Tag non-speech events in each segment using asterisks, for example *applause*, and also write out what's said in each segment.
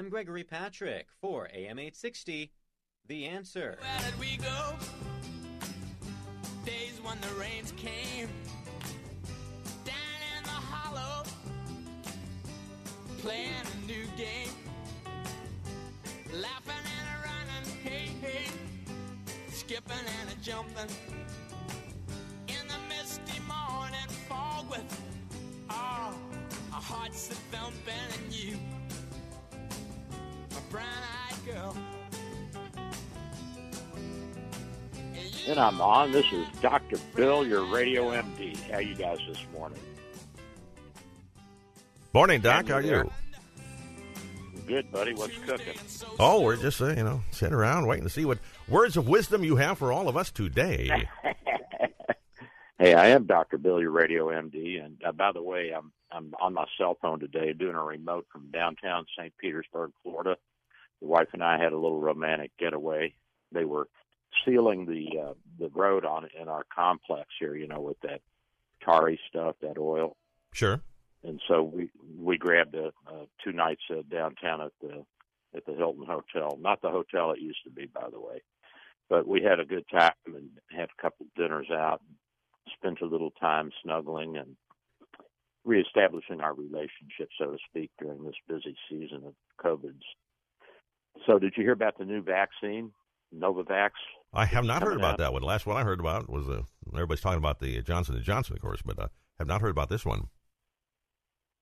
I'm Gregory Patrick for AM 860. The answer. Where did we go? Days when the rains came down in the hollow, playing a new game, laughing and running, hey hey, skipping and jumping in the misty morning fog with oh, our hearts thumping and you, a brown-eyed girl. And I'm on. This is Dr. Bill, your radio MD. How you guys this morning? Morning, Doc. How are you? Good, buddy. What's cooking? Oh, we're just, uh, you know, sitting around waiting to see what words of wisdom you have for all of us today. *laughs* hey, I am Dr. Bill, your radio MD. And uh, by the way, I'm I'm on my cell phone today doing a remote from downtown St. Petersburg, Florida. The wife and I had a little romantic getaway. They were sealing the uh, the road on in our complex here, you know, with that tarry stuff, that oil. Sure. And so we we grabbed a, uh, two nights uh, downtown at the at the Hilton Hotel, not the hotel it used to be, by the way. But we had a good time and had a couple of dinners out, spent a little time snuggling and reestablishing our relationship, so to speak, during this busy season of COVID's. So, did you hear about the new vaccine, Novavax? I have not heard about out. that one. The last one I heard about was uh, everybody's talking about the Johnson and Johnson, of course, but uh, have not heard about this one.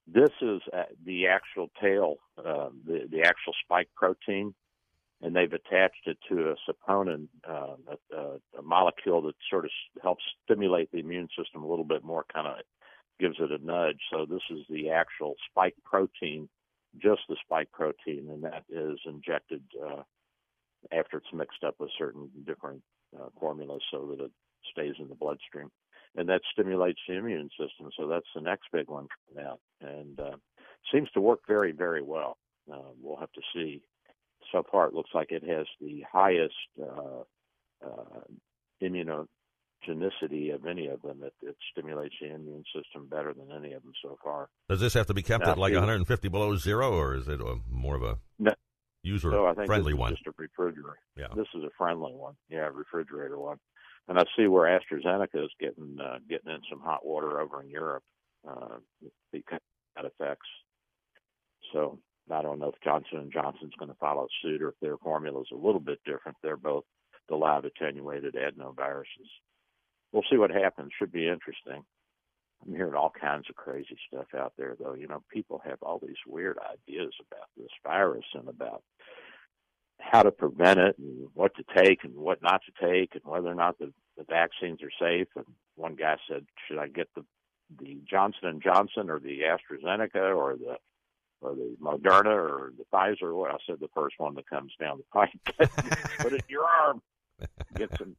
This is uh, the actual tail, uh, the the actual spike protein, and they've attached it to a saponin, uh, a, a, molecule that sort of helps stimulate the immune system a little bit more, kind of gives it a nudge. So this is the actual spike protein, just the spike protein, and that is injected uh, after it's mixed up with certain different uh, formulas so that it stays in the bloodstream and that stimulates the immune system. So that's the next big one coming out, and uh, seems to work very, very well. Uh, we'll have to see. So far, it looks like it has the highest uh, uh, immunogenicity of any of them. It, it stimulates the immune system better than any of them so far. Does this have to be kept Now, at like see- 150 below zero, or is it a, more of a No. user So I think friendly one? just a refrigerator. Yeah. This is a friendly one. Yeah, refrigerator one. And I see where AstraZeneca is getting uh, getting in some hot water over in Europe uh, because of that effects. So I don't know if Johnson and Johnson's going to follow suit or if their formula is a little bit different. They're both the live attenuated adenoviruses. We'll see what happens. Should be interesting. I'm hearing all kinds of crazy stuff out there, though. You know, people have all these weird ideas about this virus and about how to prevent it and what to take and what not to take and whether or not the, the vaccines are safe. And one guy said, should I get the the Johnson and Johnson or the AstraZeneca or the or the Moderna or the Pfizer? Well, I said the first one that comes down the pipe. Put it in your arm. Get some.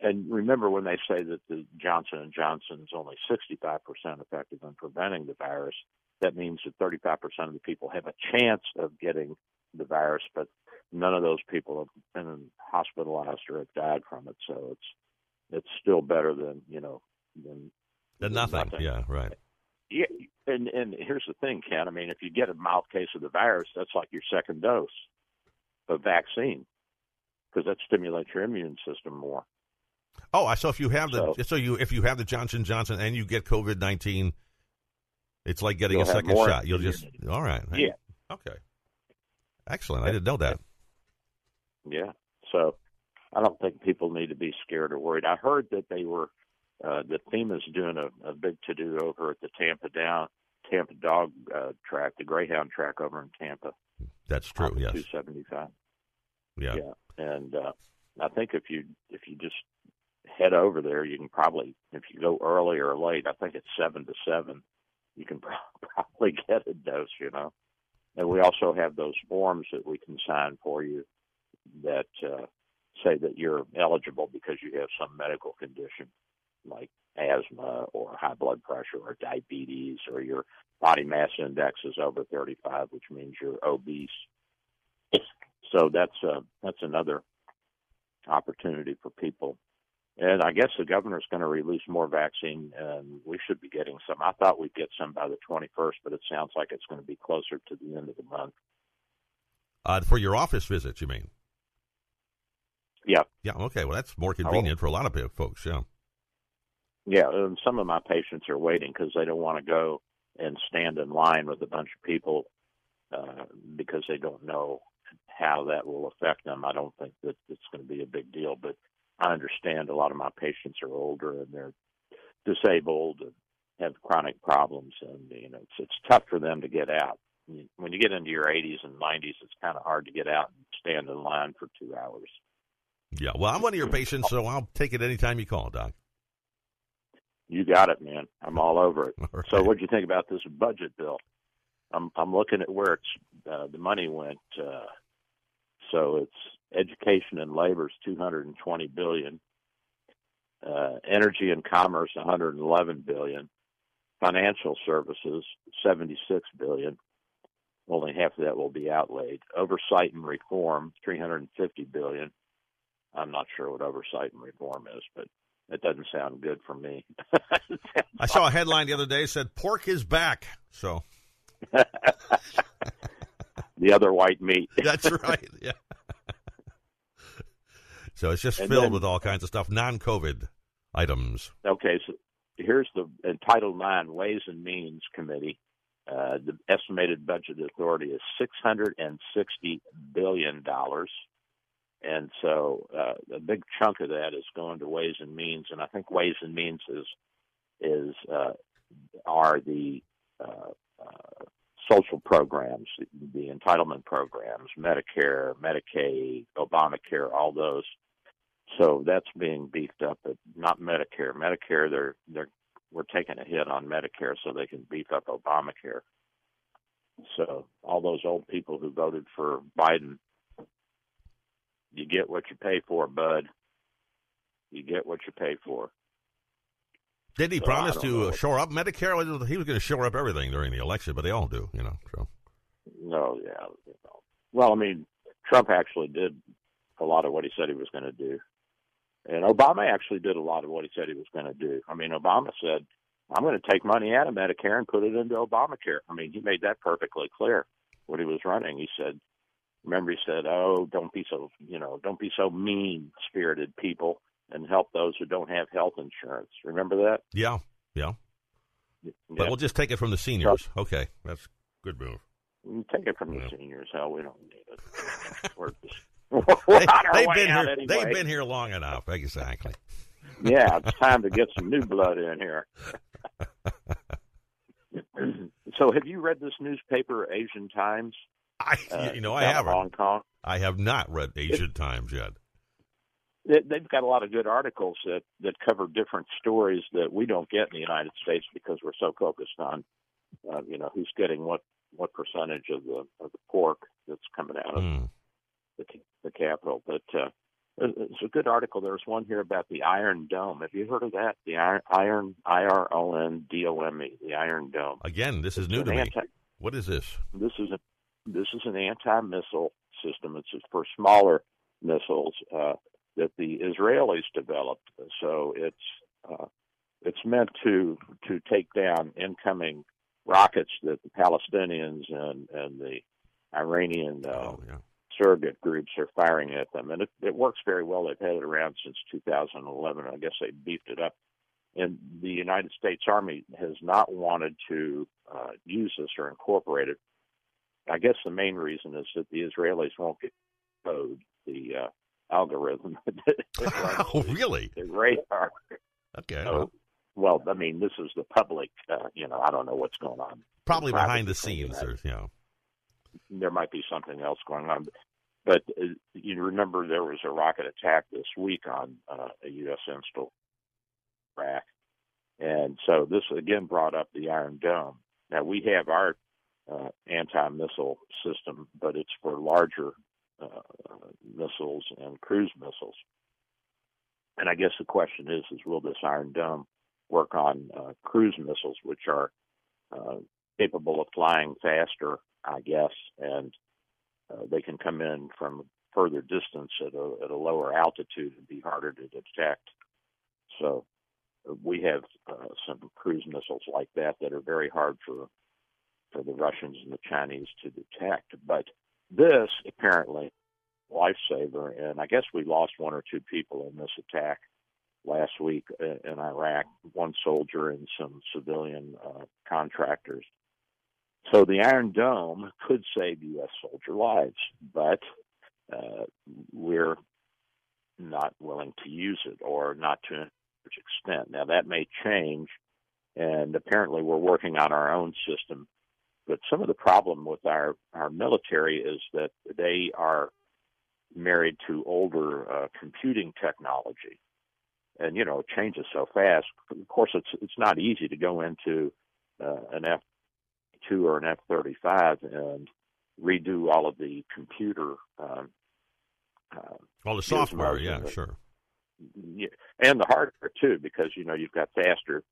And remember when they say that the Johnson and Johnson is only 65% effective in preventing the virus, that means that 35% of the people have a chance of getting the virus, but none of those people have been hospitalized or have died from it. So it's it's still better than you know than Then nothing. Yeah, right. Yeah. And and here's the thing, Ken. I mean, if you get a mild case of the virus, that's like your second dose of vaccine because that stimulates your immune system more. Oh, I- so if you have the So- so you if you have the Johnson Johnson and you get COVID nineteen, it's like getting a second shot. You'll just all right. Yeah. Okay. Excellent. I didn't know that. Yeah. So I don't think people need to be scared or worried. I heard that they were uh, that FEMA's doing a, a big to do over at the Tampa down Tampa dog uh, track, the Greyhound track over in Tampa. That's true. Yes. Two seventy five. Yeah. Yeah. And uh, I think if you if you just head over there, you can probably if you go early or late. I think it's seven to seven. You can *laughs* pro- probably get a dose. You know, And we also have those forms that we can sign for you that uh, say that you're eligible because you have some medical condition like asthma or high blood pressure or diabetes or your body mass index is over 35, which means you're obese. So that's uh, that's another opportunity for people. And I guess the governor's going to release more vaccine, and we should be getting some. I thought we'd get some by the 21st, but it sounds like it's going to be closer to the end of the month. Uh, for your office visits, you mean? Yeah. Yeah. Okay. Well, that's more convenient for a lot of people, folks. Yeah. Yeah, and some of my patients are waiting because they don't want to go and stand in line with a bunch of people uh, because they don't know how that will affect them. I don't think that it's going to be a big deal, but I understand a lot of my patients are older and they're disabled and have chronic problems, and you know it's it's tough for them to get out. When you get into your 80s and 90s, it's kind of hard to get out and stand in line for two hours. Yeah. Well, I'm one of your patients, so I'll take it anytime you call, Doc. You got it, man. I'm all over it. *laughs* All right. So, what do you think about this budget bill? I'm I'm looking at where it's uh, the money went. Uh, so it's education and labor is 220 billion, uh, energy and commerce 111 billion, financial services 76 billion. Only half of that will be outlaid. Oversight and reform 350 billion. I'm not sure what oversight and reform is, but it doesn't sound good for me. *laughs* I saw a headline the other day said pork is back. So *laughs* the other white meat. *laughs* that's right. Yeah. So it's just And filled then- with all kinds of stuff, non-COVID items. Okay, so here's the Title IX Ways and Means Committee. Uh, the estimated budget authority is six hundred and sixty billion dollars, and so uh, a big chunk of that is going to Ways and Means, and I think Ways and Means is is uh, are the uh, uh, social programs, the entitlement programs, Medicare, Medicaid, Obamacare, all those. So that's being beefed up, but not Medicare. Medicare, they're they're we're taking a hit on Medicare so they can beef up Obamacare. So all those old people who voted for Biden, you get what you pay for, bud. You get what you pay for. Didn't he So, promise to uh, shore up Medicare? He was going to shore up everything during the election, but they all do, you know. So No, yeah. You know. Well, I mean, Trump actually did a lot of what he said he was going to do. And Obama actually did a lot of what he said he was going to do. I mean, Obama said, I'm going to take money out of Medicare and put it into Obamacare. I mean, he made that perfectly clear when he was running. He said, remember, he said, oh, don't be so, you know, don't be so mean spirited people and help those who don't have health insurance. Remember that? yeah, yeah. Yeah. But we'll just take it from the seniors. Okay, that's good move. You Take it from the seniors. Hell, we don't need it. *laughs* We're just *laughs* we're on they've been here. anyway. They've been here long enough. Exactly. yeah, it's *laughs* time to get some new blood in here. so, have you read this newspaper, Asian Times? I, Uh, you know, I haven't. Hong Kong. I have not read Asian Times yet. They, they've got a lot of good articles that that cover different stories that we don't get in the United States because we're so focused on, uh, you know, who's getting what what percentage of the of the pork that's coming out of Hmm. the, the capital. But uh, it's a good article. There's one here about the Iron Dome. Have you heard of that? The Iron Iron I R O N D O M E. The Iron Dome. Again, this is It's new to me. What is this? this is a this is an anti-missile system. It's for smaller missiles uh, that the Israelis developed. So it's uh, it's meant to to take down incoming rockets that the Palestinians and and the Iranian uh, Oh, yeah. surrogate groups are firing at them, and it, it works very well. They've had it around since 2011. I guess they beefed it up. And the United States Army has not wanted to uh, use this or incorporate it. I guess the main reason is that the Israelis won't get code the uh, algorithm. *laughs* *laughs* oh, really? the radar. Okay. So, well, I mean, this is the public. Uh, you know, I don't know what's going on. Probably private behind the scenes. There's, you know. there might be something else going on. But uh, you remember there was a rocket attack this week on uh, a U.S. install Iraq, and so this again brought up the Iron Dome. Now we have our uh, anti-missile system, but it's for larger uh, missiles and cruise missiles. And I guess the question is: is will this Iron Dome work on uh, cruise missiles, which are uh, capable of flying faster, I guess, and uh, they can come in from further distance at a, at a lower altitude and be harder to detect. So uh, we have uh, some cruise missiles like that that are very hard for for the Russians and the Chinese to detect. But this apparently lifesaver, and I guess we lost one or two people in this attack last week in Iraq, one soldier and some civilian uh, contractors. So the Iron Dome could save U.S. soldier lives, but uh, we're not willing to use it or not to a extent. Now that may change, and apparently we're working on our own system. But some of the problem with our, our military is that they are married to older uh, computing technology and you know it changes so fast. Of course, it's it's not easy to go into uh, an F two or an F thirty five and redo all of the computer. Um, uh, all the software, yeah, the, sure. Yeah, and the hardware too, because you know you've got faster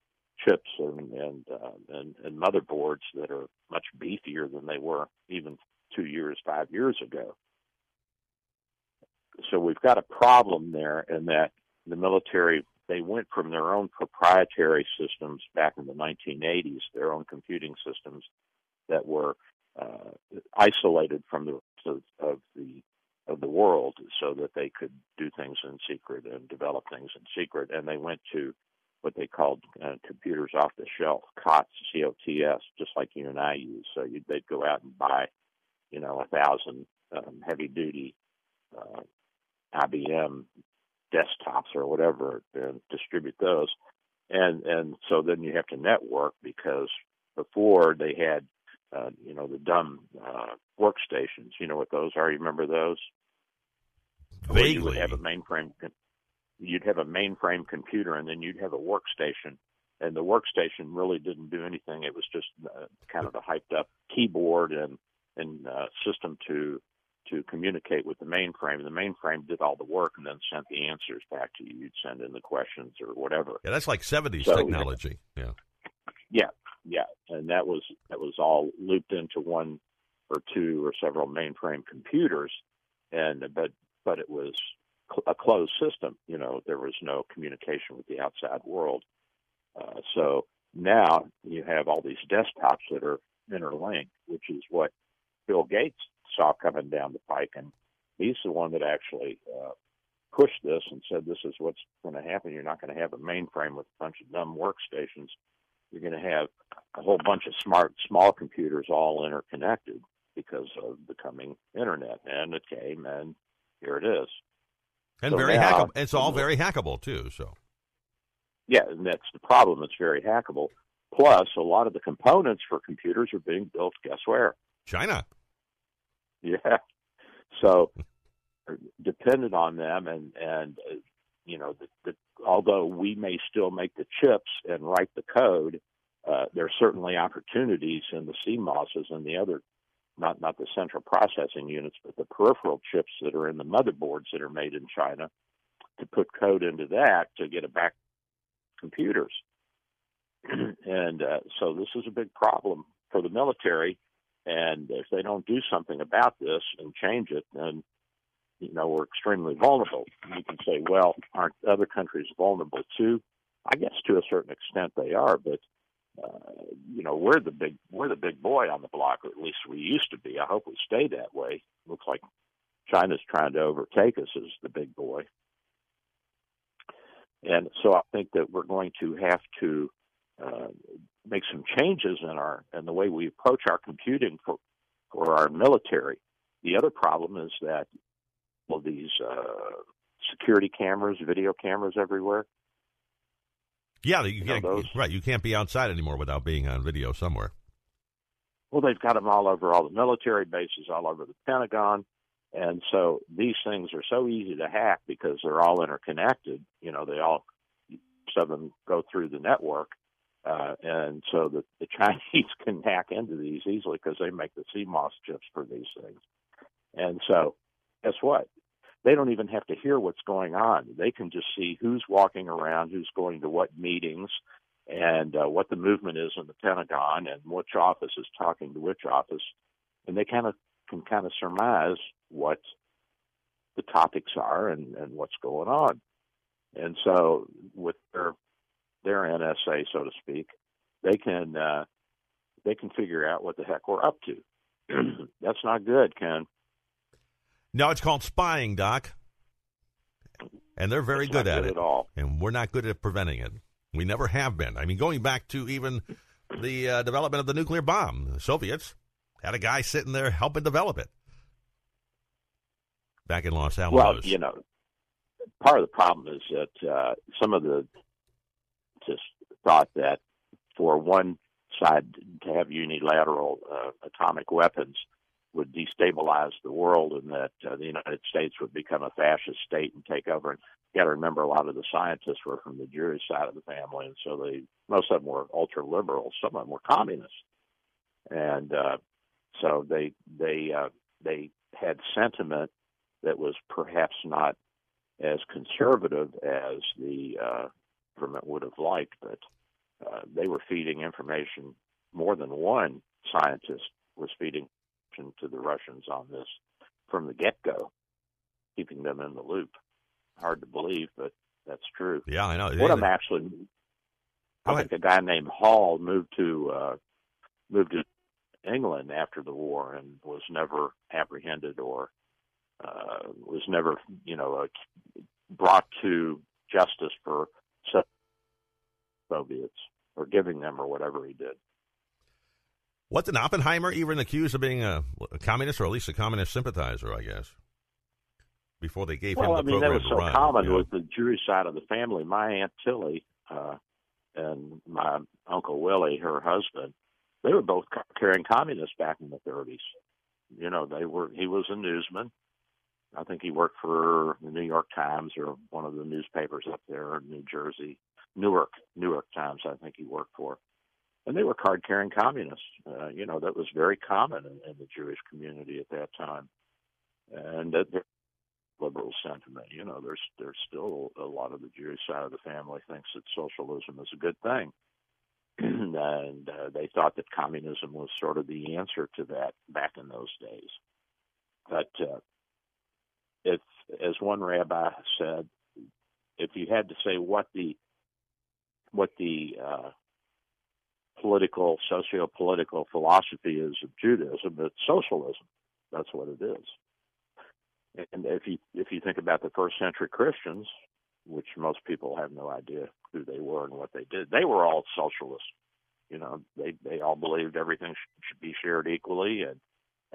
chips and and, uh, and and motherboards that are much beefier than they were even two years, five years ago. So we've got a problem there in that the military they went from their own proprietary systems back in the 1980s, their own computing systems that were uh, isolated from the rest of, of the of the world, so that they could do things in secret and develop things in secret. And they went to what they called uh, computers off the shelf, COTS, C-O-T-S, just like you and I use. So you, they'd go out and buy, you know, a thousand um, heavy duty uh, IBM desktops or whatever and distribute those. And and so then you have to network because before they had uh, you know the dumb uh, workstations. You know what those are? You remember those? Vaguely. You would have a mainframe. You'd have a mainframe computer, and then you'd have a workstation. And the workstation really didn't do anything. It was just uh, kind of a hyped up keyboard and and uh, system to to communicate with the mainframe. The mainframe did all the work and then sent the answers back to you. You'd send in the questions or whatever. Yeah, that's like 70s so, technology. Yeah. Yeah, yeah, and that was that was all looped into one or two or several mainframe computers, and but but it was a closed system. You know, there was no communication with the outside world. Uh, so now you have all these desktops that are interlinked, which is what Bill Gates saw coming down the pike, and he's the one that actually uh, pushed this and said, "This is what's going to happen. You're not going to have a mainframe with a bunch of dumb workstations. You're going to have a whole bunch of smart small computers all interconnected because of the coming internet." And it came, and here it is. And so very hackable. It's all very hackable too. So. Yeah, and that's the problem. It's very hackable. Plus, a lot of the components for computers are being built. Guess where? China. Yeah. So dependent on them and and uh, you know the, the, although we may still make the chips and write the code uh, there are certainly opportunities in the CMOSs and the other not not the central processing units but the peripheral chips that are in the motherboards that are made in China to put code into that to get it back computers *clears throat* and uh, so this is a big problem for the military and if they don't do something about this and change it, then you know we're extremely vulnerable. You can say, well, aren't other countries vulnerable too? I guess to a certain extent they are, but uh, you know we're the big we're the big boy on the block, or at least we used to be. I hope we stay that way. Looks like China's trying to overtake us as the big boy, and so I think that we're going to have to uh, make some changes in our in the way we approach our computing for for our military. The other problem is that well, these uh, security cameras, video cameras everywhere. Yeah, you, can't, know, right. You can't be outside anymore without being on video somewhere. Well, they've got them all over all the military bases, all over the Pentagon, and so these things are so easy to hack because they're all interconnected. You know, they all some of them go through the network, uh, and so the, the *laughs* Chinese can hack into these easily because they make the CMOS chips for these things. And so, guess what? They don't even have to hear what's going on. They can just see who's walking around, who's going to what meetings, and uh, what the movement is in the Pentagon, and which office is talking to which office, and they kind of can kind of surmise what the topics are and, and what's going on. And so, with their their NSA, so to speak, they can uh, they can figure out what the heck we're up to. *clears throat* That's not good, Ken. No, it's called spying, Doc. And they're very good at good it. at all. And we're not good at preventing it. We never have been. I mean, going back to even *laughs* the uh, development of the nuclear bomb, the Soviets had a guy sitting there helping develop it back in Los Alamos. Well, you know, part of the problem is that uh, some of the just thought that for one side to have unilateral uh, atomic weapons would destabilize the world, and that uh, the United States would become a fascist state and take over. And you got to remember, a lot of the scientists were from the Jewish side of the family, and so they most of them were ultra liberals. Some of them were communists, and uh, so they they uh, they had sentiment that was perhaps not as conservative as the uh, government would have liked, but uh, they were feeding information. More than one scientist was feeding to the Russians on this from the get go, keeping them in the loop. Hard to believe, but that's true. yeah, I know. One of them actually, I think a guy named Hall moved to uh, moved to England after the war and was never apprehended or uh, was never, you know, uh, brought to justice for Soviets or giving them or whatever he did. Wasn't Oppenheimer even accused of being a, a communist or at least a communist sympathizer, I guess, before they gave well, I him the mean, that was so run? common you know. with the Jewish side of the family. My aunt Tilly uh, and my uncle Willie, her husband, they were both carrying communists back in the 30s. You know, they were. He was a newsman. I think he worked for the New York Times or one of the newspapers up there in New Jersey, Newark, Newark Times. I think he worked for, and they were card-carrying communists. Uh, you know, that was very common in, in the Jewish community at that time, and that liberal sentiment. You know, there's there's still a lot of the Jewish side of the family thinks that socialism is a good thing, *clears throat* and uh, they thought that communism was sort of the answer to that back in those days. But uh, if, as one rabbi said, if you had to say what the what the uh, political, socio-political philosophy is of Judaism, it's socialism. That's what it is. And if you if you think about the first century Christians, which most people have no idea who they were and what they did, they were all socialists. You know, they they all believed everything should, should be shared equally, and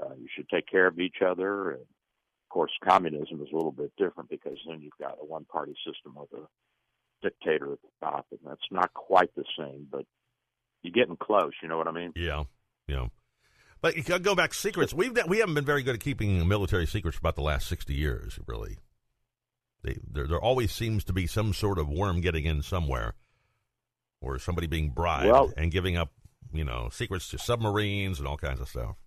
uh, you should take care of each other. And of course, communism is a little bit different because then you've got a one party system with a dictator at the top, and that's not quite the same, but you're getting close. You know what I mean? Yeah, yeah. But you go back secrets. We've we haven't been very good at keeping military secrets for about the last sixty years. Really, they, there there always seems to be some sort of worm getting in somewhere, or somebody being bribed Well- and giving up, you know, secrets to submarines and all kinds of stuff.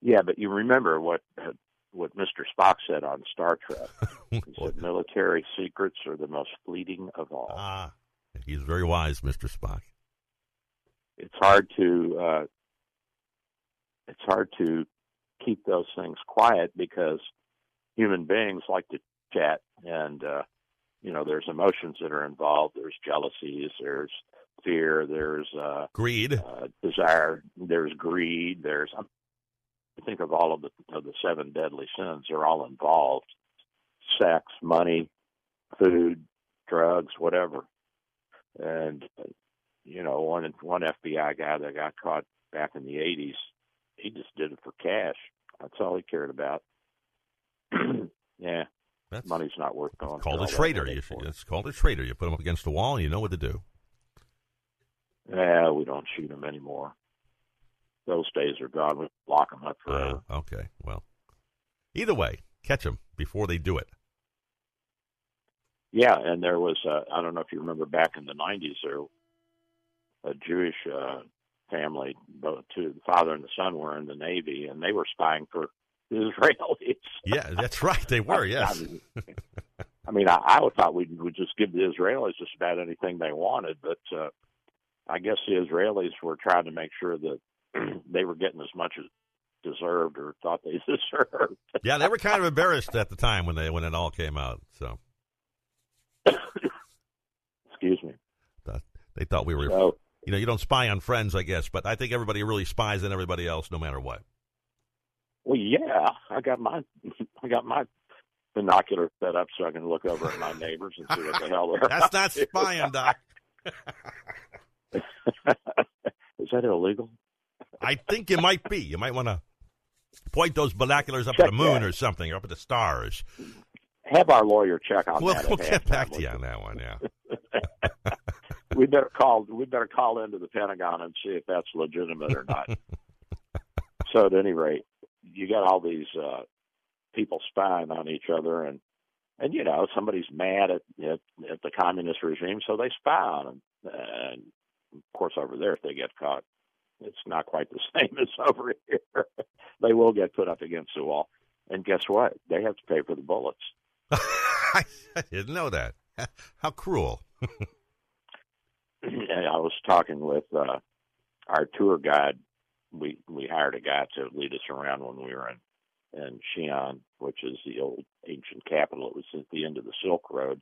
Yeah, but you remember what uh, what Mr. Spock said on Star Trek. *laughs* He said, "Military secrets are the most fleeting of all." ah, he's very wise, Mister Spock. it's hard to uh, it's hard to keep those things quiet because human beings like to chat and uh, you know there's emotions that are involved there's jealousies there's fear there's uh, Greed. uh, desire there's greed there's I think of all of the of the seven deadly sins they're all involved sex money food drugs whatever and you know, one one FBI guy that got caught back in the '80s, he just did it for cash. That's all he cared about. *clears throat* yeah, That's money's not worth going. called a traitor. You it's called a traitor. You put them up against the wall, and you know what to do. Yeah, we don't shoot them anymore. Those days are gone. We lock them up forever. Uh, okay, well, either way, catch them before they do it. Yeah, and there was uh, I don't know if you remember back in the '90s there a Jewish uh, family. Both two, the father and the son were in the Navy, and they were spying for *laughs* Israelis. Yeah, that's right. They were. *laughs* Yes. I mean, I, I thought we'd, we'd just give the Israelis just about anything they wanted, but uh, I guess the Israelis were trying to make sure that *clears throat* they were getting as much as deserved or thought they *laughs* deserved. yeah, they were kind of embarrassed at the time when they when it all came out. So, excuse me. They thought we were. So, you know, you don't spy on friends, I guess, but I think everybody really spies on everybody else, no matter what. well, yeah, I got my *laughs* I got my binocular set up so I can look over at my neighbors and see what the hell they're. *laughs* That's not spying, Doc. *laughs* Is that illegal? I think it might be. You might want to point those binoculars up Check at the moon that. or something, or up at the stars. Have our lawyer check on We'll, that. we'll get back to you on that one. Yeah. *laughs* *laughs* we better call we better call into the Pentagon and see if that's legitimate or not. *laughs* so at any rate, you got all these uh people spying on each other and and you know somebody's mad at at, at the communist regime, so they spy on them. And of course, over there, if they get caught, it's not quite the same as over here. they will get put up against the wall, and guess what? They have to pay for the bullets. *laughs* I didn't know that. *laughs* How cruel. *laughs* I was talking with uh, our tour guide. We we hired a guy to lead us around when we were in in Xi'an, which is the old ancient capital. It was at the end of the Silk Road.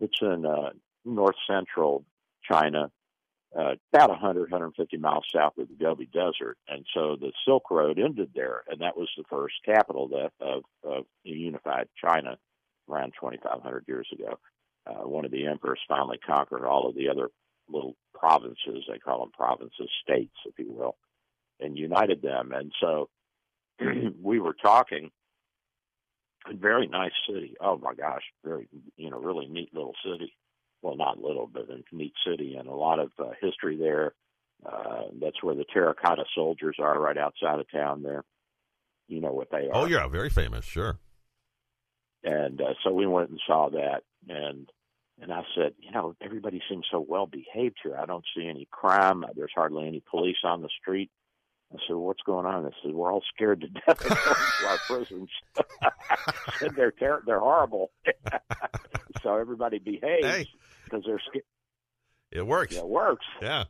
It's in uh, north central China, uh, about 100, 150 miles south of the Gobi Desert. And so the Silk Road ended there, and that was the first capital that, of, of unified China around 2,500 years ago. Uh, one of the emperors finally conquered all of the other little provinces, they call them provinces, states, if you will, and united them. And so *clears throat* we were talking. A very nice city. Oh my gosh, very you know really neat little city. Well, not little, but a neat city, and a lot of uh, history there. Uh, that's where the terracotta soldiers are, right outside of town. There, you know what they are. Oh, yeah, very famous. Sure. And uh, so we went and saw that, and and I said, you know, everybody seems so well behaved here. I don't see any crime. There's hardly any police on the street. I said, what's going on? I said, we're all scared to *laughs* death of going to our prisons. *laughs* Said, they're ter- they're horrible. *laughs* so everybody behaves Hey. because they're scared. It works. It works. Yeah.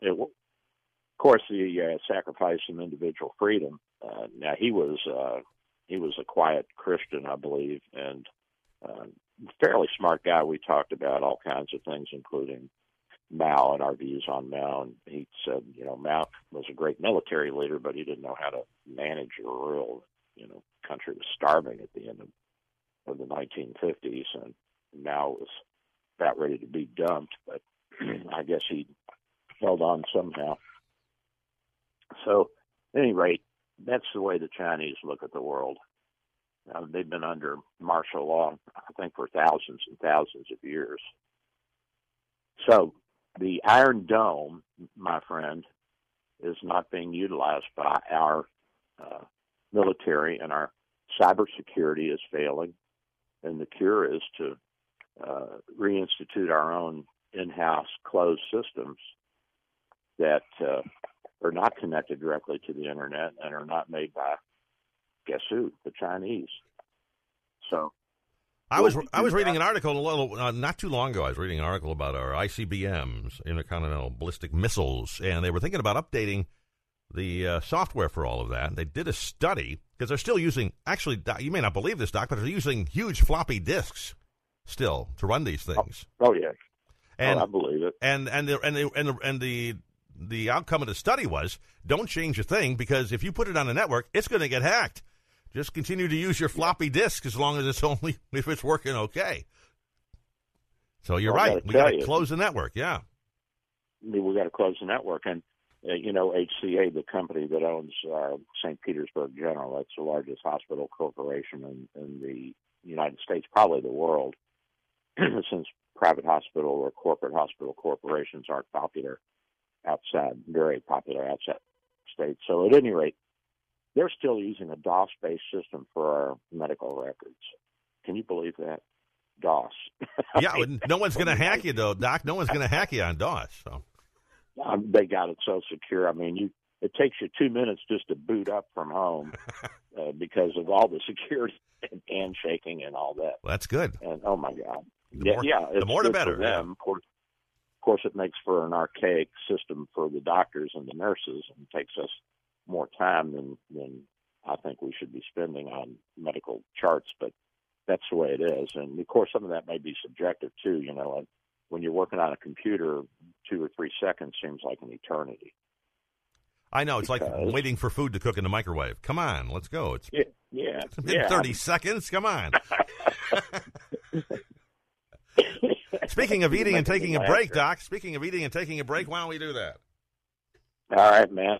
It, wo- of course, the uh, sacrifice of individual freedom. Uh, now he was uh, he was a quiet Christian, I believe, and uh, fairly smart guy. We talked about all kinds of things, including Mao and our views on Mao. And he said, you know, Mao was a great military leader, but he didn't know how to manage a rural, you know, country was starving at the end of, of the 1950s, and Mao was about ready to be dumped, but *clears throat* I guess he held on somehow. So, at any rate, that's the way the Chinese look at the world. Uh, they've been under martial law, I think, for thousands and thousands of years. So, the Iron Dome, my friend, is not being utilized by our uh, military, and our cybersecurity is failing. And the cure is to uh, reinstitute our own in-house closed systems that uh, are not connected directly to the internet and are not made by guess who the Chinese. So I was I was reading an article a little uh, not too long ago. I was reading an article about our ICBMs, intercontinental ballistic missiles, and they were thinking about updating the uh, software for all of that. They did a study because they're still using. Actually, you may not believe this, Doc, but they're using huge floppy disks still to run these things. oh yeah, And oh, I believe it. and and the, and the, and the, and the the outcome of the study was don't change a thing because if you put it on a network, it's going to get hacked. Just continue to use your floppy disk as long as it's *laughs* only if it's working okay. So you're Well, right. We got to close the network. Yeah. We got to close the network. And uh, you know, HCA, the company that owns uh, St. Petersburg General, that's the largest hospital corporation in, in the United States, probably the world, *clears throat* since private hospital or corporate hospital corporations aren't popular outside, very popular outside states. So at any rate, they're still using a DOS-based system for our medical records. Can you believe that? DOS. *laughs* Yeah. no one's going to hack you though, Doc. No one's going to hack you on DOS. So um, they got it so secure. I mean, you it takes you two minutes just to boot up from home *laughs* uh, because of all the security and handshaking and all that. Well, that's good. And oh my god, The yeah, more- yeah, the it's more the better, For them, of course, of course, it makes for an archaic system for the doctors and the nurses, and takes us more time than than I think we should be spending on medical charts. But that's the way it is, and of course, some of that may be subjective too. You know, like when you're working on a computer, two or three seconds seems like an eternity. I know. It's like waiting for food to cook in the microwave. Come on, let's go. It's Yeah, yeah, *laughs* been yeah. 30 seconds. Come on. *laughs* Speaking of eating and taking a break, Doc, speaking of eating and taking a break, why don't we do that? All right, man.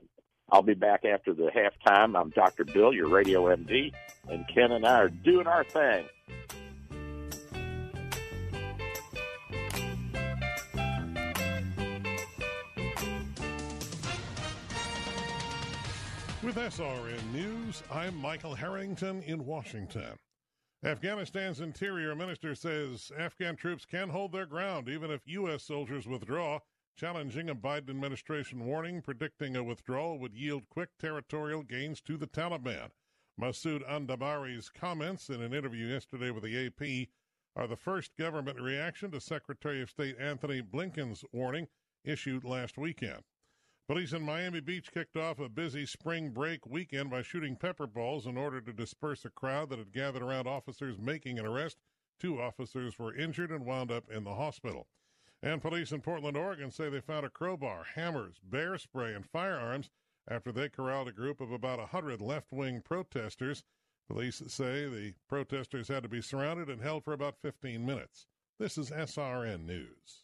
I'll be back after the halftime. I'm Dr. Bill, your radio MD, and Ken and I are doing our thing. With SRN News, I'm Michael Harrington in Washington. Afghanistan's interior minister says Afghan troops can hold their ground even if U.S. soldiers withdraw, challenging a Biden administration warning predicting a withdrawal would yield quick territorial gains to the Taliban. Masood Andarabi's comments in an interview yesterday with the AP are the first government reaction to Secretary of State Antony Blinken's warning issued last weekend. Police in Miami Beach kicked off a busy spring break weekend by shooting pepper balls in order to disperse a crowd that had gathered around officers making an arrest. Two officers were injured and wound up in the hospital. And police in Portland, Oregon say they found a crowbar, hammers, bear spray, and firearms after they corralled a group of about a 100 left wing protesters. Police say the protesters had to be surrounded and held for about 15 minutes. This is SRN News.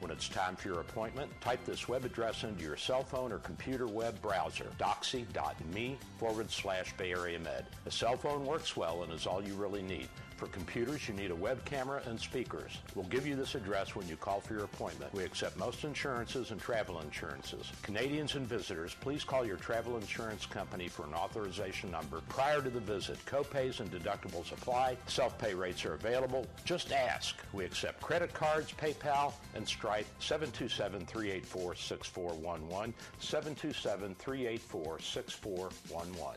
When it's time for your appointment, type this web address into your cell phone or computer web browser, doxy.me forward slash Bay Area Med. A cell phone works well and is all you really need. For computers, you need a web camera and speakers. We'll give you this address when you call for your appointment. We accept most insurances and travel insurances. Canadians and visitors, please call your travel insurance company for an authorization number prior to the visit. Copays and deductibles apply. Self-pay rates are available. Just ask. We accept credit cards, PayPal, and Stripe. 727-384-6411. 727-384-6411.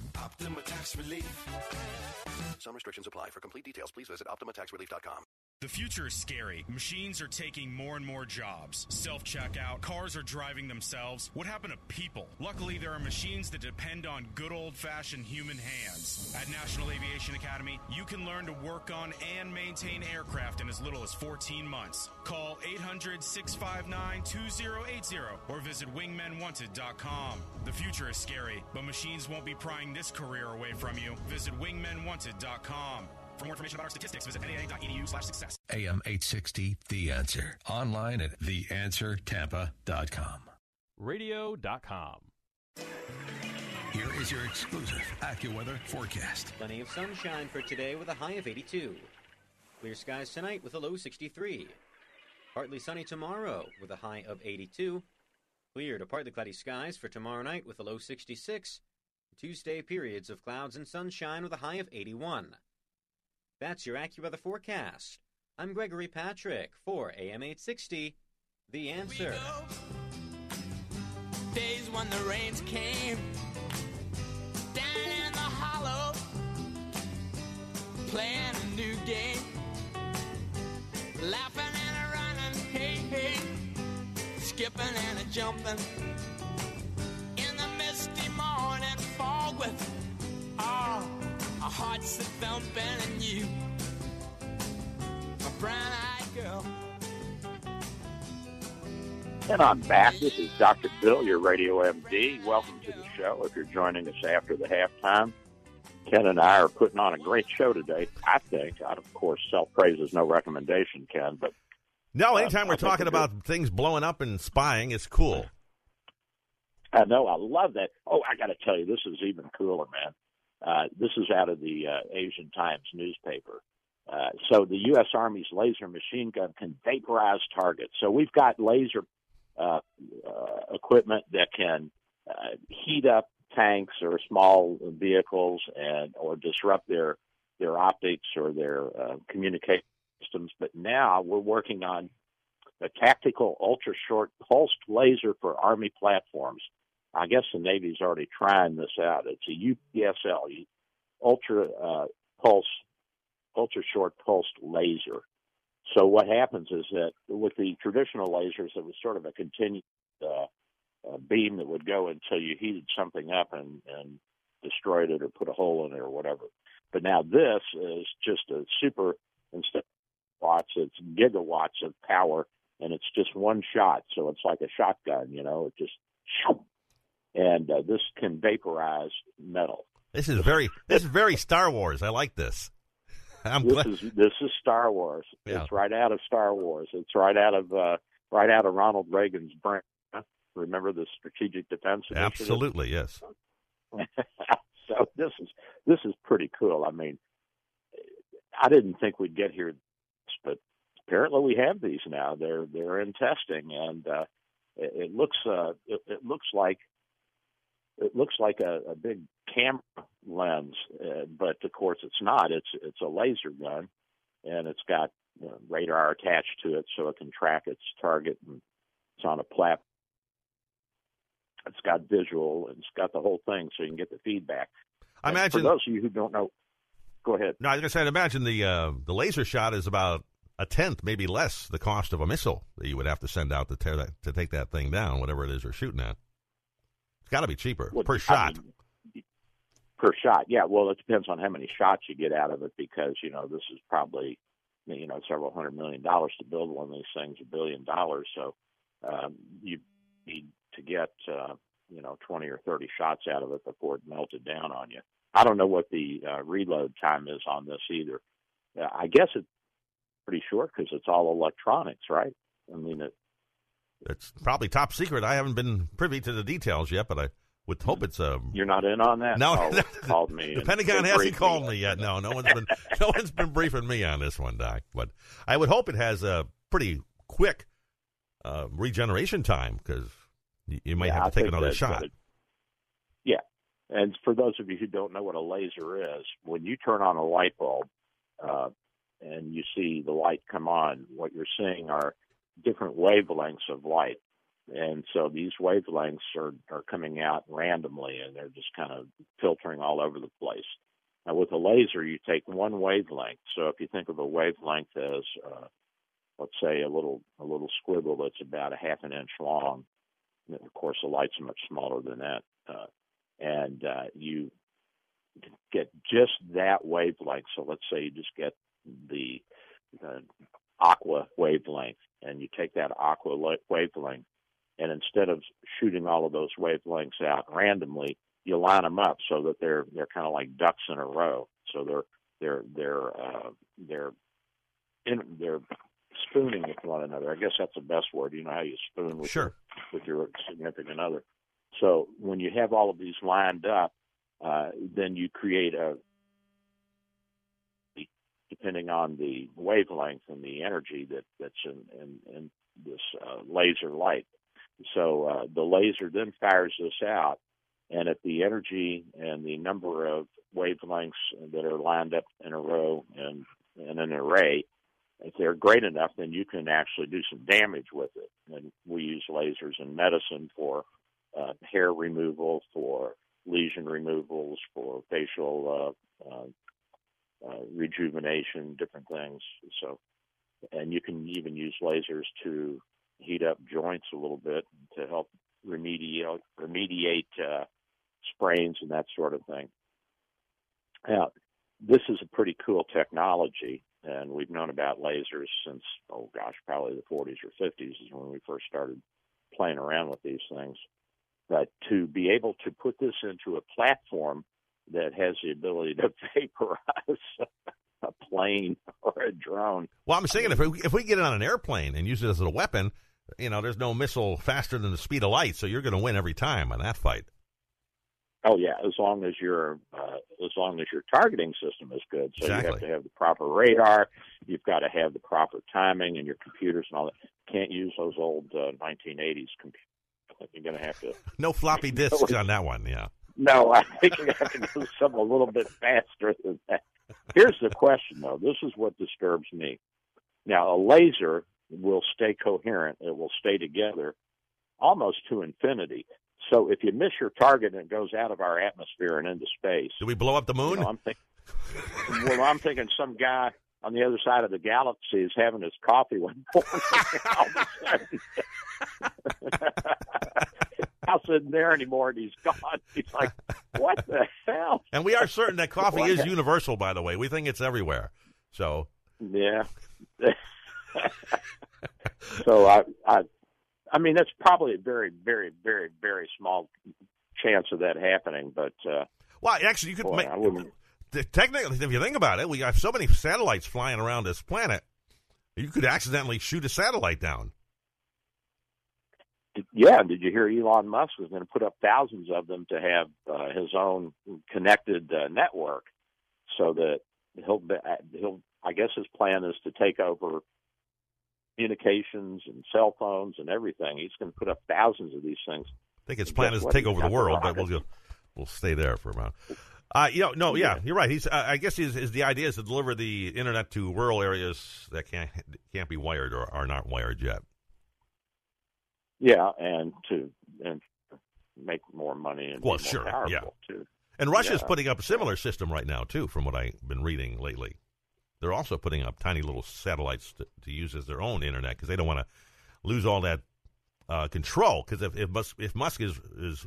Optima Tax Relief. Some restrictions apply. For complete details, please visit OptimaTaxRelief.com. The future is scary. Machines are taking more and more jobs. Self checkout, cars are driving themselves. What happened to people? Luckily, there are machines that depend on good old fashioned human hands. At National Aviation Academy, you can learn to work on and maintain aircraft in as little as 14 months. Call 800 659 2080 or visit wingmenwanted.com. The future is scary, but machines won't be prying this career away from you. Visit wingmenwanted.com. For more information about our statistics, visit naa.edu slash success. AM 860, The Answer. Online at theanswertampa.com. Radio.com. Here is your exclusive AccuWeather forecast. Plenty of sunshine for today with a high of 82. Clear skies tonight with a low 63. Partly sunny tomorrow with a high of 82. Clear to partly cloudy skies for tomorrow night with a low 66. Tuesday periods of clouds and sunshine with a high of 81. That's your AccuWeather forecast. I'm Gregory Patrick for AM 860. The answer. Days when the rains came down in the hollow, playing a new game, laughing and running, hey hey, skipping and jumping in the misty morning fog with our hearts a thumping and you, a brown-eyed girl. And I'm back. This is Dr. Bill, your radio MD. Welcome to the show. If you're joining us after the halftime, Ken and I are putting on a great show today. I think, I, of course, self praise is no recommendation, Ken, but No, Uh, anytime I we're think talking we're about things blowing up and spying, it's cool. I know I love that. Oh, I got to tell you, this is even cooler, man. Uh, this is out of the uh, Asian Times newspaper. Uh, so the U.S. Army's laser machine gun can vaporize targets. So we've got laser uh, uh, equipment that can heat up tanks or small vehicles and or disrupt their their optics or their communication systems. But now we're working on a tactical ultra short pulsed laser for Army platforms. I guess the Navy's already trying this out. It's a UPSL, ultra uh, pulse, ultra short pulsed laser. So what happens is that with the traditional lasers, it was sort of a continuous uh, uh, beam that would go until you heated something up and, and destroyed it or put a hole in it or whatever. But now this is just a super instead of watts, it's gigawatts of power, and it's just one shot. So it's like a shotgun, you know. It just and uh, this can vaporize metal. This is very this is very Star Wars. I like this. *laughs* I'm this glad. is this is Star Wars. Yeah. It's right out of Star Wars. It's right out of uh, right out of Ronald Reagan's brain. Remember the Strategic Defense Initiative? Absolutely, yes. *laughs* so this is this is pretty cool. I mean, I didn't think we'd get here, but apparently we have these now. They're they're in testing, and uh, it, it looks uh, it, it looks like it looks like a, a big camera lens, uh, but of course it's not. It's it's a laser gun, and it's got you know, radar attached to it, so it can track its target. And it's on a platform. It's got visual, and it's got the whole thing, so you can get the feedback. I And imagine- for those of you who don't know, go ahead. No, I was going to say, I'd imagine the uh, the laser shot is about a tenth, maybe less, the cost of a missile that you would have to send out to tear that to take that thing down, whatever it is you're shooting at. Got to be cheaper Well, per I shot. mean, per shot, yeah. Well, it depends on how many shots you get out of it, because you know this is probably you know several hundred million dollars to build one of these things, a billion dollars. So um, you need to get uh, you know twenty or thirty shots out of it before it melted down on you. I don't know what the uh, reload time is on this either. Uh, I guess it's pretty short because it's all electronics, right? I mean, it, It's probably top secret. I haven't been privy to the details yet, but I would hope it's a. you're not in on that. No, oh, *laughs* called me. the Pentagon hasn't called me yet. No, no one's been *laughs* no one's been briefing me on this one, Doc. But I would hope it has a pretty quick uh, regeneration time because you, you might Yeah, have I to take another shot. it- yeah. And for those of you who don't know what a laser is, when you turn on a light bulb uh, and you see the light come on, what you're seeing are different wavelengths of light. and so these wavelengths are are coming out randomly, and they're just kind of filtering all over the place. Now, with a laser, you take one wavelength. So if you think of a wavelength as, uh, let's say, a little a little squiggle that's about a half an inch long. Of course, the light's much smaller than that, uh, and uh, you get just that wavelength. So let's say you just get the uh, aqua wavelength, and you take that aqua wavelength, and instead of shooting all of those wavelengths out randomly, you line them up so that they're they're kind of like ducks in a row. So they're they're they're uh, they're in, they're spooning with one another. I guess that's the best word. You know how you spoon with sure. your, with your significant other. So when you have all of these lined up, uh, then you create a depending on the wavelength and the energy that that's in in, in this uh, laser light. So uh, the laser then fires this out, and if the energy and the number of wavelengths that are lined up in a row and in an array, if they're great enough, then you can actually do some damage with it. And we use lasers in medicine for uh, hair removal, for lesion removals, for facial uh, rejuvenation, different things. So, and you can even use lasers to heat up joints a little bit to help remediate remediate uh, sprains and that sort of thing. Now, this is a pretty cool technology, and we've known about lasers since oh gosh, probably the 40s or 50s is when we first started playing around with these things. But to be able to put this into a platform that has the ability to *laughs* vaporize a plane or a drone. Well, I'm saying if we, if we get it on an airplane and use it as a weapon, you know, there's no missile faster than the speed of light, so you're going to win every time on that fight. Oh yeah, as long as your uh, as long as your targeting system is good. So exactly. you have to have the proper radar. You've got to have the proper timing and your computers and all that. Can't use those old uh, 1980s computers. You're going to have to. *laughs* No floppy *laughs* disks on that one. Yeah. No, I think you have to do something a little bit faster than that. Here's the question, though. This is what disturbs me. Now, a laser will stay coherent. It will stay together almost to infinity. So if you miss your target and it goes out of our atmosphere and into space, do we blow up the moon? You know, I'm thinking. well, I'm thinking some guy on the other side of the galaxy is having his coffee *laughs* one morning. all of a *laughs* sudden, *laughs* house isn't there anymore, and he's gone. *laughs* He's like, "What the hell?" *laughs* And we are certain that coffee is *laughs* universal. By the way, we think it's everywhere. So yeah. so I, I, I mean, that's probably a very, very, very, very small chance of that happening. But uh, well, actually, you could boy, make. I wouldn't, Technically, if you think about it, we have so many satellites flying around this planet. You could accidentally shoot a satellite down. Yeah, did you hear Elon Musk was going to put up thousands of them to have uh, his own connected uh, network, so that he'll be, he'll. I guess his plan is to take over communications and cell phones and everything. He's going to put up thousands of these things. I think his plan is to take over the world, but we'll we'll stay there for a moment. Uh, you know, no, yeah, you're right. He's. Uh, I guess his, his the idea is to deliver the internet to rural areas that can't can't be wired or are not wired yet. Yeah, and to and make more money and well, be more sure, powerful yeah. too. And Russia's Yeah. putting up a similar system right now too, from what I've been reading lately. They're also putting up tiny little satellites to, to use as their own internet because they don't want to lose all that uh, control. Because if if Musk, if Musk is is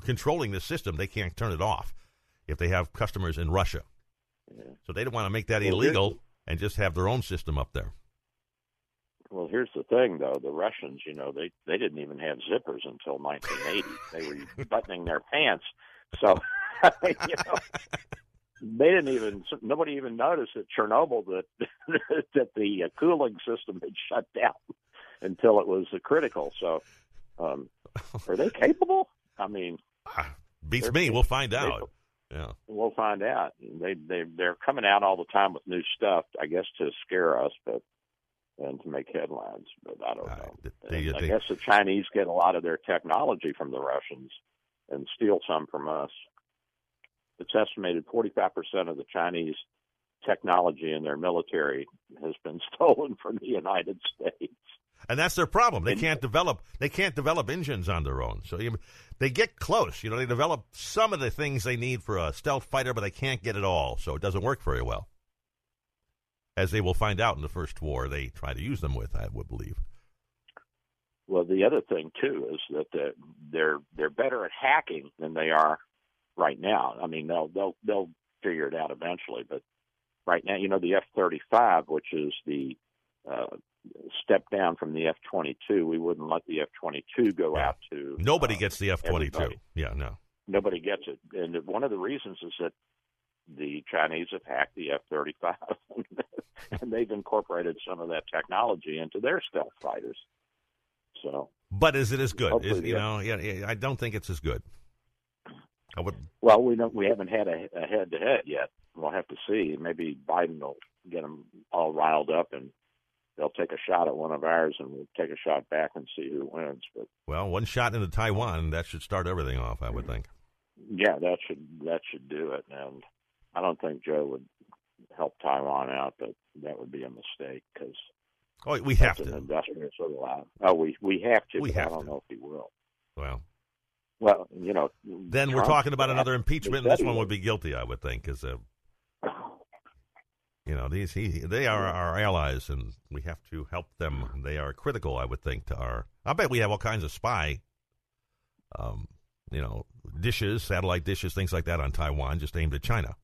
controlling the system, they can't turn it off if they have customers in Russia. So they don't want to make that Well, illegal and just have their own system up there. Well, here's the thing, though. The Russians, you know, they they didn't even have zippers until 1980. they were *laughs* buttoning their pants, so *laughs* you know, they didn't even. Nobody even noticed at Chernobyl that *laughs* that the uh, cooling system had shut down until it was uh, critical. So, um, are they capable? I mean, Beats me. We'll find out. Yeah. we'll find out. They they they're coming out all the time with new stuff. I guess to scare us, but and to make headlines. But I don't know. I guess the Chinese get a lot of their technology from the Russians and steal some from us. It's estimated 45% of the Chinese technology in their military has been *laughs* stolen from the United States. and that's their problem. They can't develop. They can't develop engines on their own. So you, they get close. You know, they develop some of the things they need for a stealth fighter, but they can't get it all. So it doesn't work very well. As they will find out in the first war, they try to use them with. I would believe. Well, the other thing too is that they're they're, better at hacking than they are right now. I mean, they'll they'll they'll figure it out eventually, but right now, you know, the F thirty five, which is the uh, step down from the F twenty two, we wouldn't let the F twenty two go out to. Nobody uh, gets the F twenty two. everybody. Yeah, no. Nobody gets it, and one of the reasons is that the Chinese have hacked the F thirty five, *laughs* and they've incorporated some of that technology into their stealth fighters. So But is it as good? Is, you know, yeah, yeah, I don't think it's as good. I would. Well, we don't. We haven't had a, a head-to-head yet. We'll have to see. Maybe Biden will get them all riled up, and they'll take a shot at one of ours, and we'll take a shot back and see who wins. But Well, one shot into Taiwan that should start everything off. I would think. yeah, that should that should do it. And I don't think Joe would help Taiwan out, but that would be a mistake because Oh, we have to. industrial sort of line. Oh, we we have to. We have I don't to. know if he will. Well, Well, you know. then we're talking about another impeachment. and This one would. would be guilty, I would think, because uh, *sighs* you know these he they are our allies, and we have to help them. They are critical, I would think, to our. I bet we have all kinds of spy, um, you know, dishes, satellite dishes, things like that on Taiwan, just aimed at China.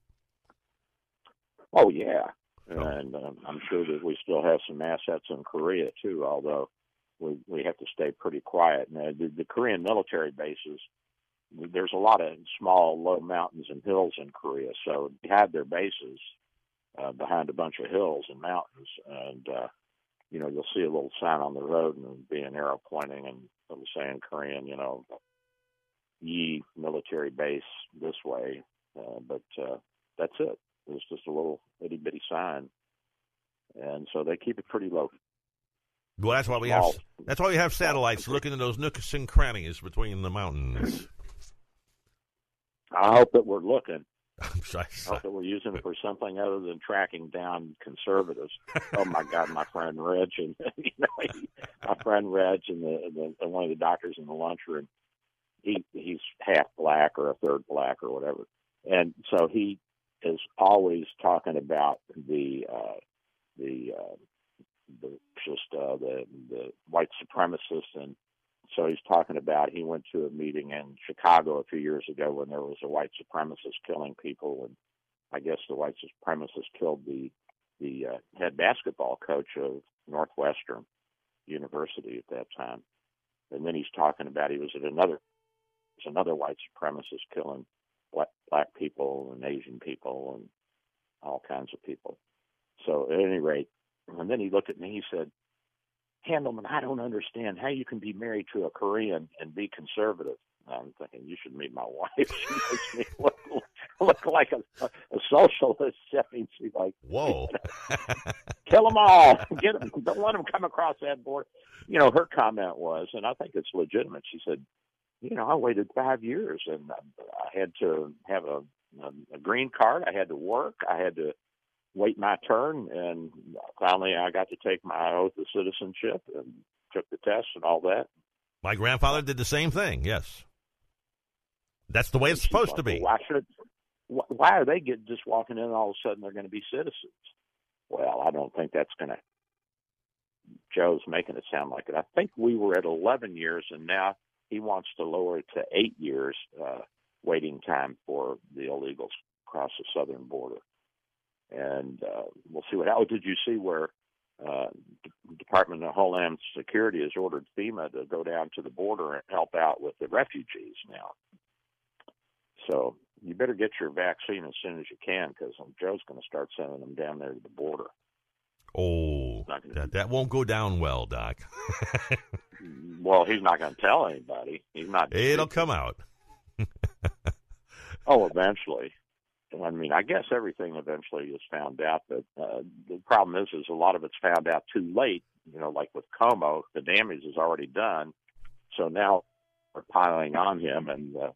Oh yeah, and um, I'm sure that we still have some assets in Korea too. Although we we have to stay pretty quiet. And uh, the, the Korean military bases, there's a lot of small, low mountains and hills in Korea. So they have their bases uh, behind a bunch of hills and mountains, and uh, you know you'll see a little sign on the road and it'll be an arrow pointing and it'll say in Korean, you know, Yi military base this way. Uh, but uh, that's it. It's just a little itty bitty sign, and so they keep it pretty low. Well, that's why we have that's why we have satellites looking in those nooks and crannies between the mountains. I hope that we're looking. *laughs* I'm sorry. I hope that we're using it for something other than tracking down conservatives. oh my God, my friend Reg and *laughs* you know he, my friend Reg and the, the, the one of the doctors in the lunchroom. He he's half black or a third black or whatever, and so he is always talking about the uh, the uh, the just uh, the the white supremacists and so he's talking about he went to a meeting in Chicago a few years ago when there was a white supremacist killing people, and I guess the white supremacist killed the the uh, head basketball coach of Northwestern University at that time. And then he's talking about he was at another another white supremacist killing black, people and Asian people and all kinds of people. So at any rate, and then he looked at me. He said, Handelman, I don't understand how you can be married to a Korean and be conservative. I'm thinking you should meet my *laughs* wife. She makes me look, look like a, a socialist. *laughs* I mean, she's like, Whoa. *laughs* kill them all, get them, don't let them come across that border. You know, her comment was, and I think it's legitimate. She said, you know, I waited five years and um, I had to have a, a, a green card. I had to work. I had to wait my turn, and finally I got to take my oath of citizenship and took the test and all that. My grandfather did the same thing. Yes, that's the way it's supposed to be. Why should? Why are they get just walking in and all of a sudden they're going to be citizens? Well, I don't think that's going to. Joe's making it sound like it. I think we were at 11 years, and now he wants to lower it to eight years uh, waiting time for the illegals across the southern border. And uh, we'll see what. Oh, did you see where uh, D- Department of Homeland Security has ordered FEMA to go down to the border and help out with the refugees now? So you better get your vaccine as soon as you can because Joe's going to start sending them down there to the border. Oh, that that won't go down well, Doc. *laughs* Well, he's not going to tell anybody. He's not. It'll come out. Oh, eventually. I mean, I guess everything eventually is found out, but uh, the problem is, is a lot of it's found out too late. You know, like with Cuomo, the damage is already done. So now we're piling on him, and uh,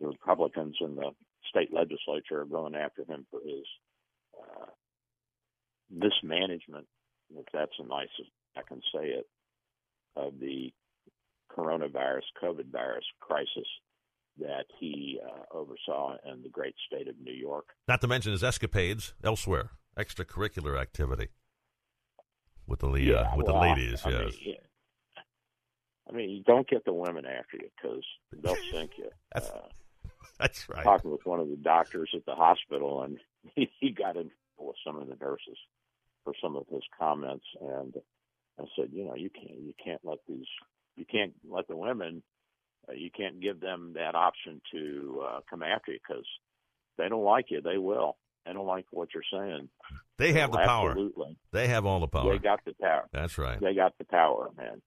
the Republicans in the state legislature are going after him for his uh, mismanagement, if that's the nicest I can say it, of the coronavirus, COVID virus crisis that he uh, oversaw in the great state of New York. Not to mention his escapades elsewhere, extracurricular activity with the Yeah, uh, with well, the ladies. I yes, mean, yeah. I mean, you don't get the women after you because they'll sink you. *laughs* That's- Uh, that's right. talking with one of the doctors at the hospital, and he, *laughs* he got in trouble with some of the nurses for some of his comments. And I said, you know, you can't you can't let these you can't let the women uh, you can't give them that option to uh, come after you because they don't like you. They will. They don't like what you're saying. They have the power. Absolutely. They have all the power. They got the power. That's right. They got the power, man.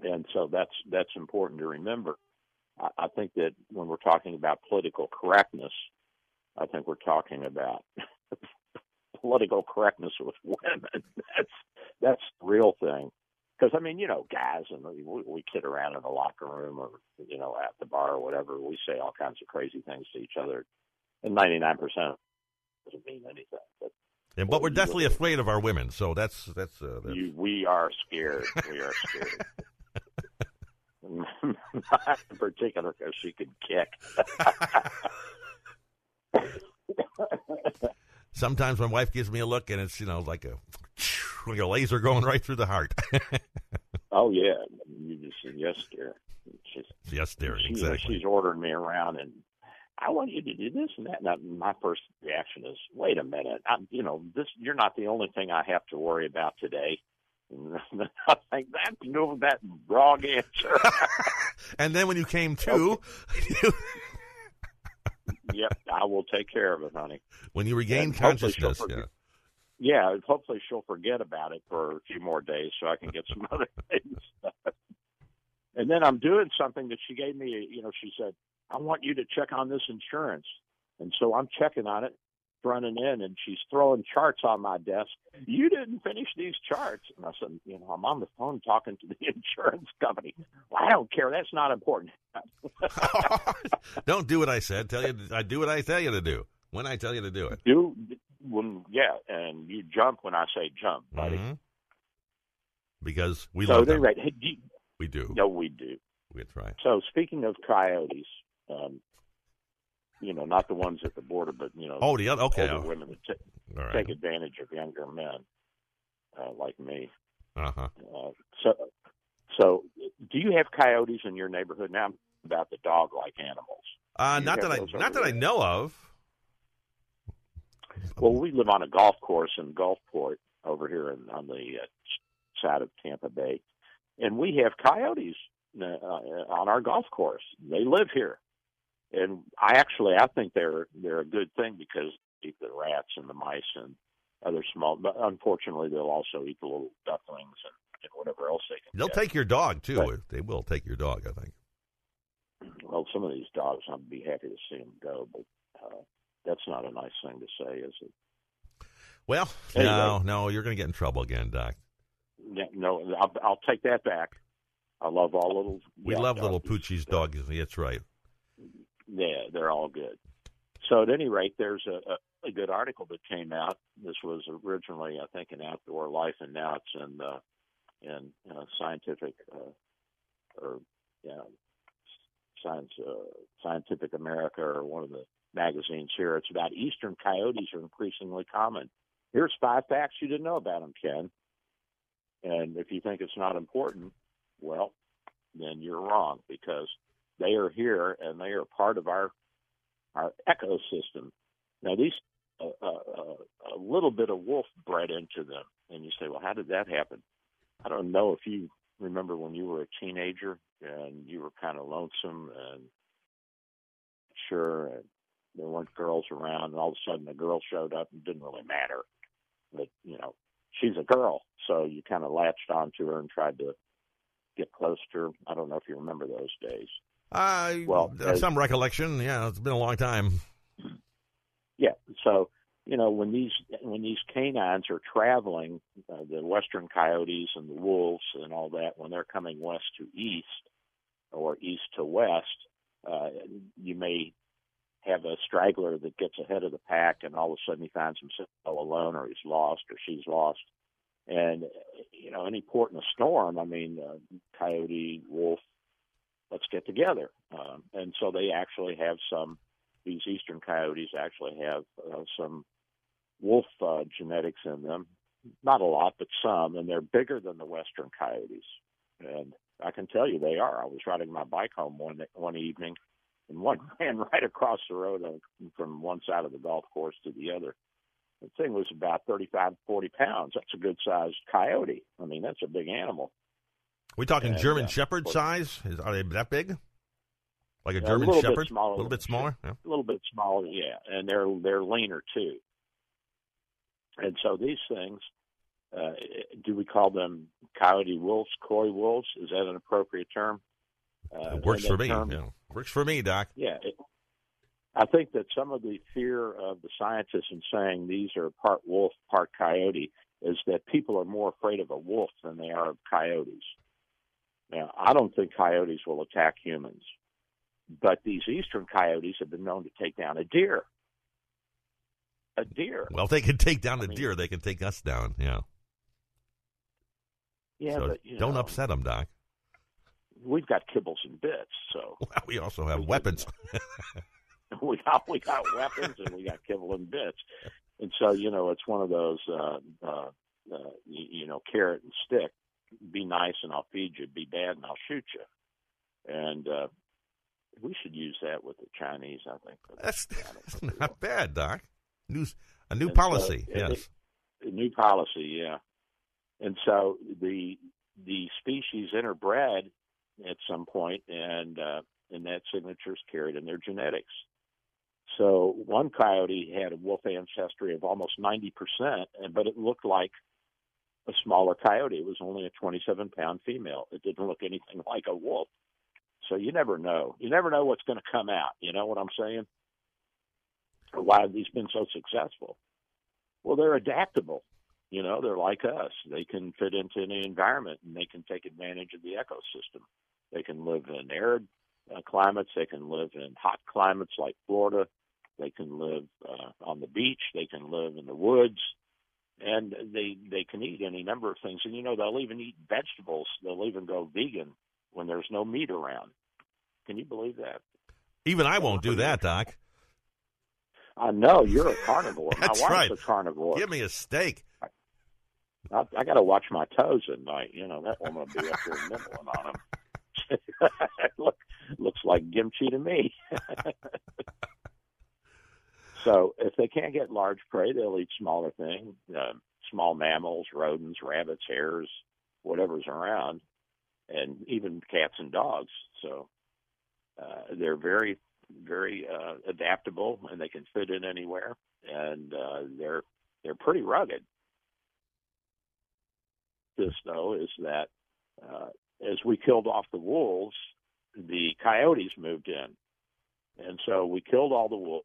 And so that's that's important to remember. I, I think that when we're talking about political correctness, I think we're talking about *laughs* political correctness with women. *laughs* That's that's the real thing. Because I mean, you know, guys, and we, we kid around in the locker room or you know at the bar or whatever. We say all kinds of crazy things to each other, and ninety nine percent doesn't mean anything. But And but we're definitely afraid of our women, so that's that's. Uh, that's you, we are scared. We are scared. *laughs* *laughs* Not in particular because she could kick. Sometimes my wife gives me a look, and it's you know like a *tsk* like a laser going right through the heart. *laughs* oh yeah, you just said yes, dear. She's, yes, dear, she, exactly. She's ordering me around, and I want you to do this and that. Now, my first reaction is, wait a minute, I'm, you know, this. You're not the only thing I have to worry about today. *laughs* I think that's no that wrong answer. *laughs* and then when you came to, yep, I will take care of it, honey. when you regain And consciousness, yeah. Yeah, hopefully she'll forget about it for a few more days so I can get some *laughs* other things. and then I'm doing something that she gave me. You know, she said, "I want you to check on this insurance," and so I'm checking on it, running in, and she's throwing charts on my desk. You didn't finish these charts, and I said, "You know, I'm on the phone talking to the *laughs* insurance company. Well, I don't care. That's not important." *laughs* *laughs* Don't do what I said. Tell you, I do what I tell you to do when I tell you to do it. do when yeah, and you jump when I say jump, buddy. Mhm. Because we so love them. rate, hey, do you- We do. No, we do. That's right. So speaking of coyotes, um, you know, not the ones at the border, but you know, Oh, the other- okay. older women that All right. take advantage of younger men, uh, like me. Uh huh. Uh, so, so do you have coyotes in your neighborhood now? I'm About the dog-like animals. Uh, not that I, not that I know of. Well, we live on a golf course in Gulfport over here in, on the uh, side of Tampa Bay, and we have coyotes uh, on our golf course. They live here, and I actually I think they're they're a good thing because they eat the rats and the mice and other small. But unfortunately, they'll also eat the little ducklings and, and whatever else they can. They'll get. take your dog too. Right. They will take your dog. I think. Well, some of these dogs, I'd be happy to see them go, but uh, that's not a nice thing to say, is it? Well, Anyway. no, no, you're going to get in trouble again, Doc. No, I'll, I'll take that back. I love all little. We love little. Poochie's dogs. That's right. Yeah, they're all good. So at any rate, there's a, a, a good article that came out. This was originally, I think, in Outdoor Life, and now it's in uh, in uh, Scientific uh, or yeah, Science uh, Scientific America or one of the magazines here. It's about eastern coyotes are increasingly common. Here's five facts you didn't know about them, Ken. And if you think it's not important, well, then you're wrong because they are here and they are part of our our ecosystem. Now these uh, uh, uh, a little bit of wolf bred into them, and you say, well, how did that happen? I don't know if you remember when you were a teenager and you were kind of lonesome and sure, and there weren't girls around, and all of a sudden a girl showed up and didn't really matter. But you know, she's a girl, so you kind of latched onto her and tried to get close to her. I don't know if you remember those days. Uh, Well, as- some recollection. Yeah, it's been a long time. Yeah. So, you know, when these when these canines are traveling, uh, the western coyotes and the wolves and all that, when they're coming west to east or east to west, uh, you may have a straggler that gets ahead of the pack, and all of a sudden he finds himself alone, or he's lost, or she's lost. And you know, any port in a storm, I mean, uh, coyote, wolf, let's get together. Um, and so they actually have some. These eastern coyotes actually have uh, some wolf uh, genetics in them. Not a lot, but some, and they're bigger than the western coyotes. And I can tell you they are. I was riding my bike home one one evening, and one *laughs* ran right across the road from one side of the golf course to the other. The thing was about 35, 40 pounds. That's a good sized coyote. I mean, that's a big animal. We talking German uh, Shepherd size? Is, are they that big? Like a Yeah, German bit Shepherd? a little bit smaller. Yeah. a little bit smaller, yeah, and they're they're leaner too. And so these things, uh, do we call them coyote wolves, coy wolves? Is that an appropriate term? Uh, It works for me. term- yeah. Works for me, Doc. Yeah, it, I think that some of the fear of the scientists in saying these are part wolf, part coyote, is that people are more afraid of a wolf than they are of coyotes. Now, I don't think coyotes will attack humans, but these eastern coyotes have been known to take down a deer. A deer. Well, if they can take down the deer, they can take us down. Yeah. Yeah, so but you don't know, upset them, Doc. we've got kibbles and bits, so *laughs* We also have weapons. *laughs* *laughs* we got we got weapons and we got kibble and bits, and so you know it's one of those uh, uh, uh, you, you know carrot and stick. Be nice and I'll feed you. Be bad and I'll shoot you. And uh, we should use that with the Chinese. I think that's, *laughs* that's not bad, Doc. New a new And so policy. it- yes. a new policy, yeah. And so the the species interbred at some point, and uh, and that signature is carried in their genetics. So one coyote had a wolf ancestry of almost ninety percent, but it looked like a smaller coyote. It was only a twenty-seven pound female. It didn't look anything like a wolf. So you never know. You never know what's going to come out. You know what I'm saying? Why have these been so successful? Well, they're adaptable. You know, they're like us. They can fit into any environment and they can take advantage of the ecosystem. They can live in arid uh, climates. They can live in hot climates like Florida. They can live uh, on the beach. They can live in the woods, and they they can eat any number of things. And you know, they'll even eat vegetables. They'll even go vegan when there's no meat around. Can you believe that? Even I won't do that, Doc. I know you're a carnivore. *laughs* That's My wife's right. a carnivore. Give me a steak. I, I got to watch my toes at night. You know that woman will be up there nibbling on them. *laughs* Look, looks like kimchi to me. *laughs* so if they can't get large prey, they'll eat smaller things, uh, small mammals, rodents, rabbits, hares, whatever's around, and even cats and dogs. So uh, they're very, very uh, adaptable, and they can fit in anywhere, and uh, they're they're pretty rugged this though is that uh, as we killed off the wolves, the coyotes moved in, and so we killed all the wolf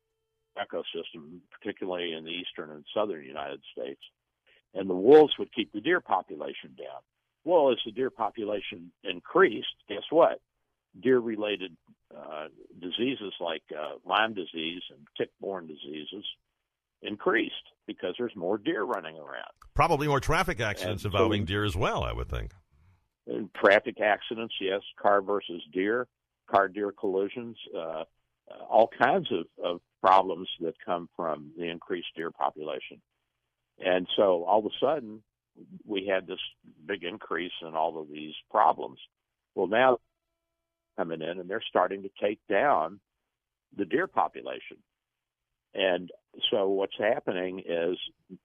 ecosystem, particularly in the eastern and southern United States, and the wolves would keep the deer population down. Well, as the deer population increased, guess what? Deer-related uh, diseases like uh, Lyme disease and tick-borne diseases increased because there's more deer running around. Probably more traffic accidents And so involving we- deer as well, I would think. And traffic accidents, yes, car versus deer, car deer collisions, uh, uh, all kinds of, of problems that come from the increased deer population. And so all of a sudden, we had this big increase in all of these problems. Well, now coming in and they're starting to take down the deer population. And so what's happening is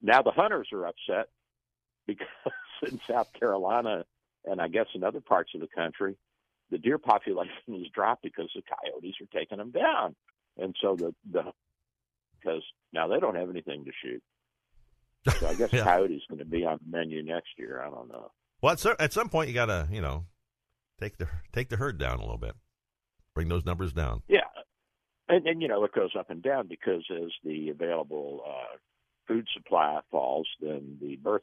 now the hunters are upset *laughs* because in South Carolina and I guess in other parts of the country, the deer population has dropped because the coyotes are taking them down. And so the the because now they don't have anything to shoot. So I guess *laughs* Yeah. coyote's going to be on the menu next year. I don't know. Well, at, cer- at some point, you got to, you know, take the take the herd down a little bit, bring those numbers down. Yeah, and and you know it goes up and down because as the available uh, food supply falls, then the birth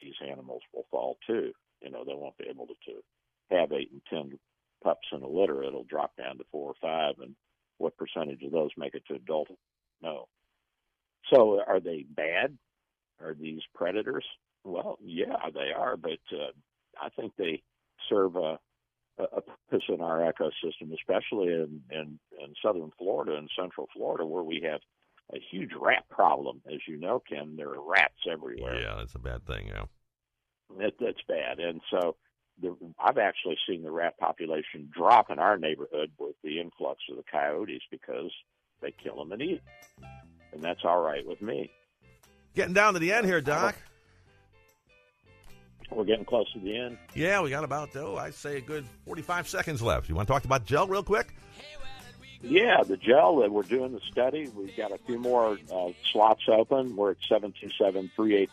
these animals will fall too. You know they won't be able to, to have eight and ten pups in a litter. It'll drop down to four or five, and what percentage of those make it to adult? No. So are they bad? Are these predators? Well, yeah, they are, but uh, I think they serve a, a purpose in our ecosystem, especially in, in, in southern Florida and central Florida, where we have a huge rat problem. As you know, Ken, there are rats everywhere. Yeah, that's a bad thing. Yeah, that, that's bad. And so the, I've actually seen the rat population drop in our neighborhood with the influx of the coyotes because they kill them and eat, and that's all right with me. Getting down to the end here, Doc. We're getting close to the end. Yeah, we got about oh, I'd say a good forty-five seconds left. You want to talk about gel real quick? Yeah, the gel that we're doing the study. We've got a few more uh, slots open. We're at seven two seven three eight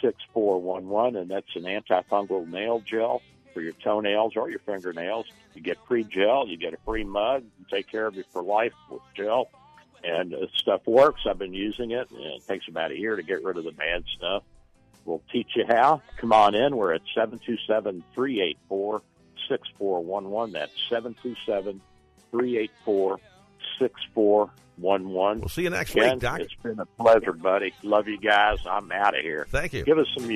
four six four one one seven two seven three eight four six four one one, and that's an antifungal nail gel for your toenails or your fingernails. You get free gel. You get a free mug. Take care of you for life with gel and uh, stuff works. I've been using it, and it takes about a year to get rid of the bad stuff. We'll teach you how. Come on in. We're at seven two seven three eight four six four one one. That's seven two seven three eight four six four one one. We'll see you next Ken, week, Doc. It's been a pleasure, buddy. Love you guys. I'm out of here. Thank you. Give us some